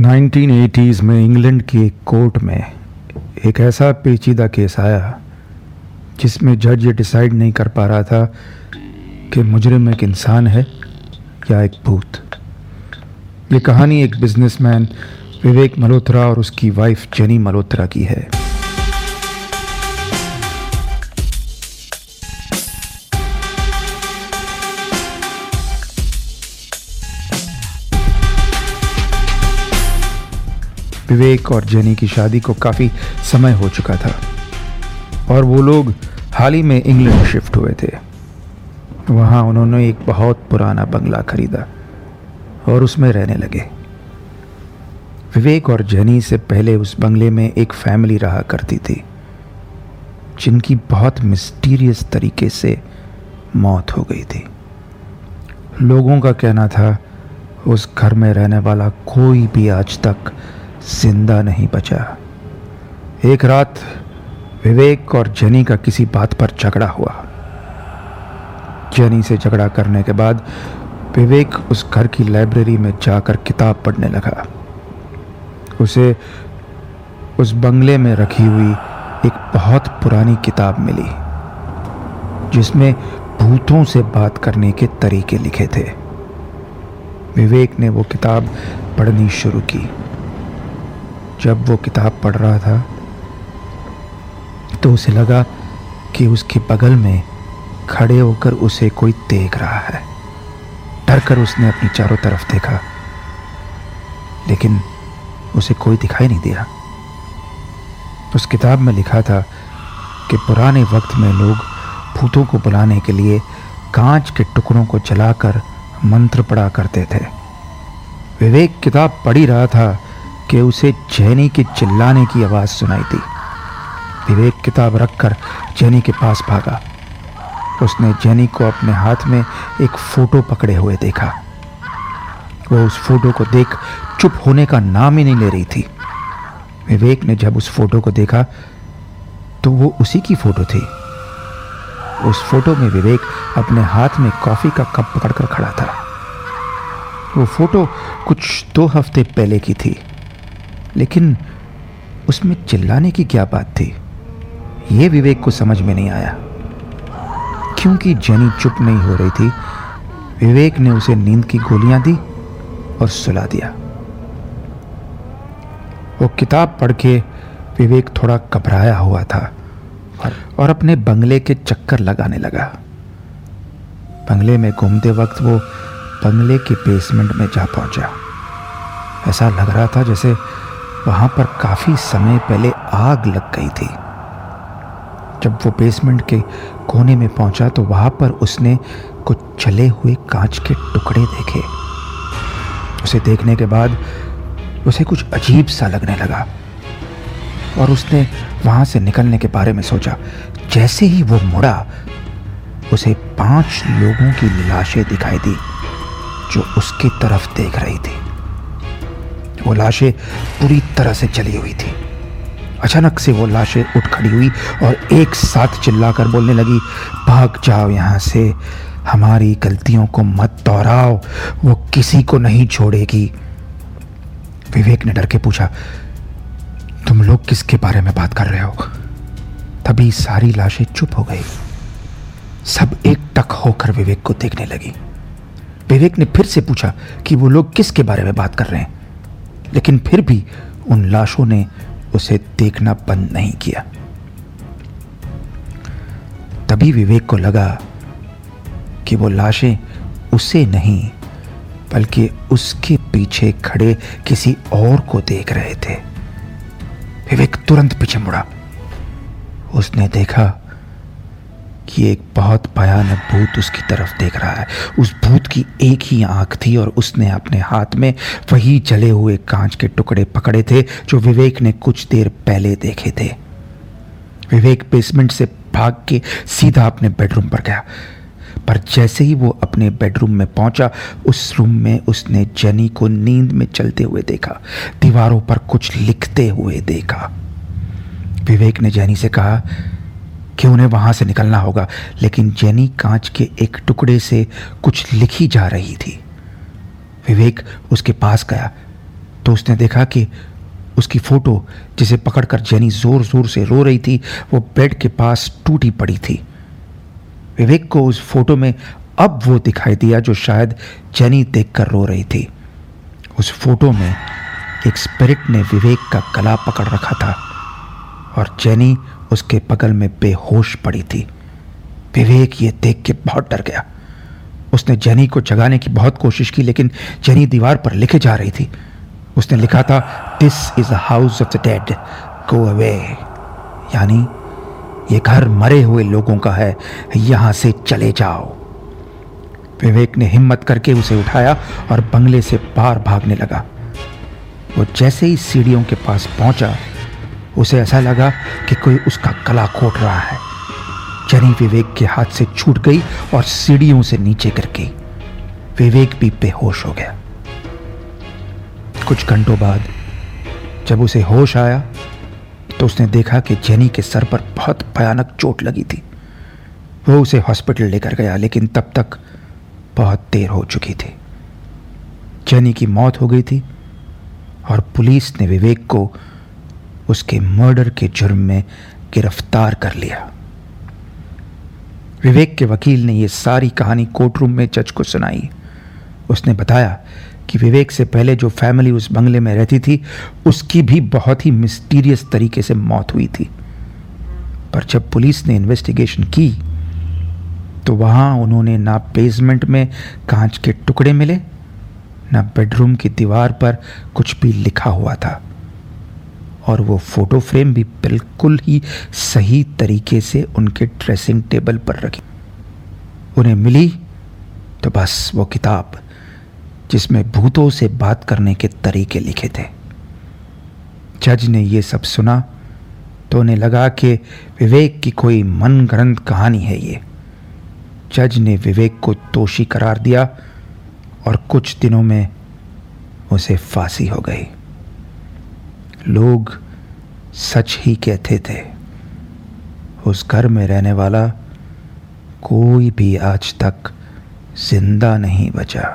1980s में England की एक कोर्ट में एक ऐसा पेचीदा केस आया, जिसमें जज ये डिसाइड नहीं कर पा रहा था कि मुजरिम एक इंसान है या एक भूत। ये कहानी एक बिजनेसमैन विवेक मल्होत्रा और उसकी वाइफ जेनी मल्होत्रा की है। विवेक और जेनी की शादी को काफ़ी समय हो चुका था। और वो लोग हाल ही में इंग्लैंड शिफ्ट हुए थे। वहाँ उन्होंने एक बहुत पुराना बंगला खरीदा और उसमें रहने लगे। विवेक और जेनी से पहले उस बंगले में एक फैमिली रहा करती थी, जिनकी बहुत मिस्टीरियस तरीके से मौत हो गई थी। लोगों का कहना था, उस घर में रहने वाला कोई भी आज तक ज़िंदा नहीं बचा। एक रात विवेक और जनी का किसी बात पर झगड़ा हुआ। जनी से झगड़ा करने के बाद विवेक उस घर की लाइब्रेरी में जाकर किताब पढ़ने लगा। उसे उस बंगले में रखी हुई एक बहुत पुरानी किताब मिली, जिसमें भूतों से बात करने के तरीके लिखे थे। विवेक ने वो किताब पढ़नी शुरू की। जब वो किताब पढ़ रहा था तो उसे लगा कि उसके बगल में खड़े होकर उसे कोई देख रहा है। डर कर उसने अपनी चारों तरफ़ देखा, लेकिन उसे कोई दिखाई नहीं दिया। उस किताब में लिखा था कि पुराने वक्त में लोग भूतों को बुलाने के लिए कांच के टुकड़ों को जलाकर मंत्र पढ़ा करते थे। विवेक किताब पढ़ी रहा था कि उसे जैनी के चिल्लाने की आवाज़ सुनाई दी। विवेक किताब रखकर जैनी के पास भागा। उसने जैनी को अपने हाथ में एक फ़ोटो पकड़े हुए देखा। वो उस फ़ोटो को देख चुप होने का नाम ही नहीं ले रही थी। विवेक ने जब उस फ़ोटो को देखा तो वो उसी की फ़ोटो थी। उस फ़ोटो में विवेक अपने हाथ में कॉफ़ी का कप पकड़कर खड़ा था। वो फ़ोटो कुछ दो हफ़्ते पहले की थी। लेकिन उसमें चिल्लाने की क्या बात थी? ये विवेक को समझ में नहीं आया। क्योंकि जेनी चुप नहीं हो रही थी, विवेक ने उसे नींद की गोलियाँ दी और सुला दिया। वो किताब पढ़ के विवेक थोड़ा घबराया हुआ था और अपने बंगले के चक्कर लगाने लगा। बंगले में घूमते वक्त वो बंगले के बेसमेंट में जा पहुँचा। ऐसा लग रहा था जैसे वहाँ पर काफ़ी समय पहले आग लग गई थी। जब वो बेसमेंट के कोने में पहुँचा तो वहाँ पर उसने कुछ चले हुए कांच के टुकड़े देखे। उसे देखने के बाद उसे कुछ अजीब सा लगने लगा और उसने वहाँ से निकलने के बारे में सोचा। जैसे ही वो मुड़ा, उसे पाँच लोगों की लाशें दिखाई दी, जो उसकी तरफ़ देख रही थी। वो लाशें पूरी तरह से जली हुई थी। अचानक से वो लाशें उठ खड़ी हुई और एक साथ चिल्लाकर बोलने लगी, भाग जाओ यहाँ से, हमारी गलतियों को मत दोहराओ, वो किसी को नहीं छोड़ेगी। विवेक ने डर के पूछा, तुम लोग किसके बारे में बात कर रहे हो? तभी सारी लाशें चुप हो गई। सब एक टक होकर विवेक को देखने लगी। विवेक ने फिर से पूछा कि वो लोग किसके बारे में बात कर रहे हैं? लेकिन फिर भी उन लाशों ने उसे देखना बंद नहीं किया। तभी विवेक को लगा कि वो लाशें उसे नहीं, बल्कि उसके पीछे खड़े किसी और को देख रहे थे। विवेक तुरंत पीछे मुड़ा। उसने देखा कि एक बहुत भयानक भूत उसकी तरफ़ देख रहा है। उस भूत की एक ही आँख थी और उसने अपने हाथ में वही जले हुए कांच के टुकड़े पकड़े थे, जो विवेक ने कुछ देर पहले देखे थे। विवेक बेसमेंट से भाग के सीधा अपने बेडरूम पर गया। पर जैसे ही वो अपने बेडरूम में पहुँचा, उस रूम में उसने जेनी को नींद में चलते हुए देखा। दीवारों पर कुछ लिखते हुए देखा। विवेक ने जेनी से कहा कि उन्हें वहाँ से निकलना होगा, लेकिन जेनी कांच के एक टुकड़े से कुछ लिखी जा रही थी। विवेक उसके पास गया तो उसने देखा कि उसकी फ़ोटो जिसे पकड़कर जेनी ज़ोर ज़ोर से रो रही थी, वो बेड के पास टूटी पड़ी थी। विवेक को उस फ़ोटो में अब वो दिखाई दिया जो शायद जेनी देखकर रो रही थी। उस फ़ोटो में एक स्पिरिट ने विवेक का गला पकड़ रखा था और जेनी उसके बगल में बेहोश पड़ी थी। विवेक ये देख के बहुत डर गया। उसने जेनी को जगाने की बहुत कोशिश की, लेकिन जेनी दीवार पर लिखे जा रही थी। उसने लिखा था this is a house of the dead go away यानी, ये घर मरे हुए लोगों का है। यहाँ से चले जाओ. विवेक ने हिम्मत करके उसे उठाया और बंगले से बाहर भागने लगा। वो जैसे ही सीढ़ियों के पास पहुँचा उसे ऐसा लगा कि कोई उसका गला खोट रहा है। जनी विवेक के हाथ से छूट गई और सीढ़ियों से नीचे गिर गई। विवेक भी बेहोश हो गया। कुछ घंटों बाद जब उसे होश आया तो उसने देखा कि जेनी के सर पर बहुत भयानक चोट लगी थी। वो उसे हॉस्पिटल लेकर गया, लेकिन तब तक बहुत देर हो चुकी थी। जेनी की मौत हो गई थी और पुलिस ने विवेक को उसके मर्डर के जुर्म में गिरफ़्तार कर लिया। विवेक के वकील ने यह सारी कहानी कोर्ट रूम में जज को सुनाई। उसने बताया कि विवेक से पहले जो फैमिली उस बंगले में रहती थी, उसकी भी बहुत ही मिस्टीरियस तरीके से मौत हुई थी। पर जब पुलिस ने इन्वेस्टिगेशन की तो वहाँ उन्होंने ना बेसमेंट में कांच के टुकड़े मिले, ना बेडरूम की दीवार पर कुछ भी लिखा हुआ था। और वो फ़ोटो फ्रेम भी बिल्कुल ही सही तरीके से उनके ड्रेसिंग टेबल पर रखी। उन्हें मिली तो बस वो किताब, जिसमें भूतों से बात करने के तरीके लिखे थे। जज ने ये सब सुना तो उन्हें लगा कि विवेक की कोई मन ग्रंथ कहानी है ये। जज ने विवेक को दोषी करार दिया और कुछ दिनों में उसे फांसी हो गई। लोग सच ही कहते थे, उस घर में रहने वाला कोई भी आज तक ज़िंदा नहीं बचा।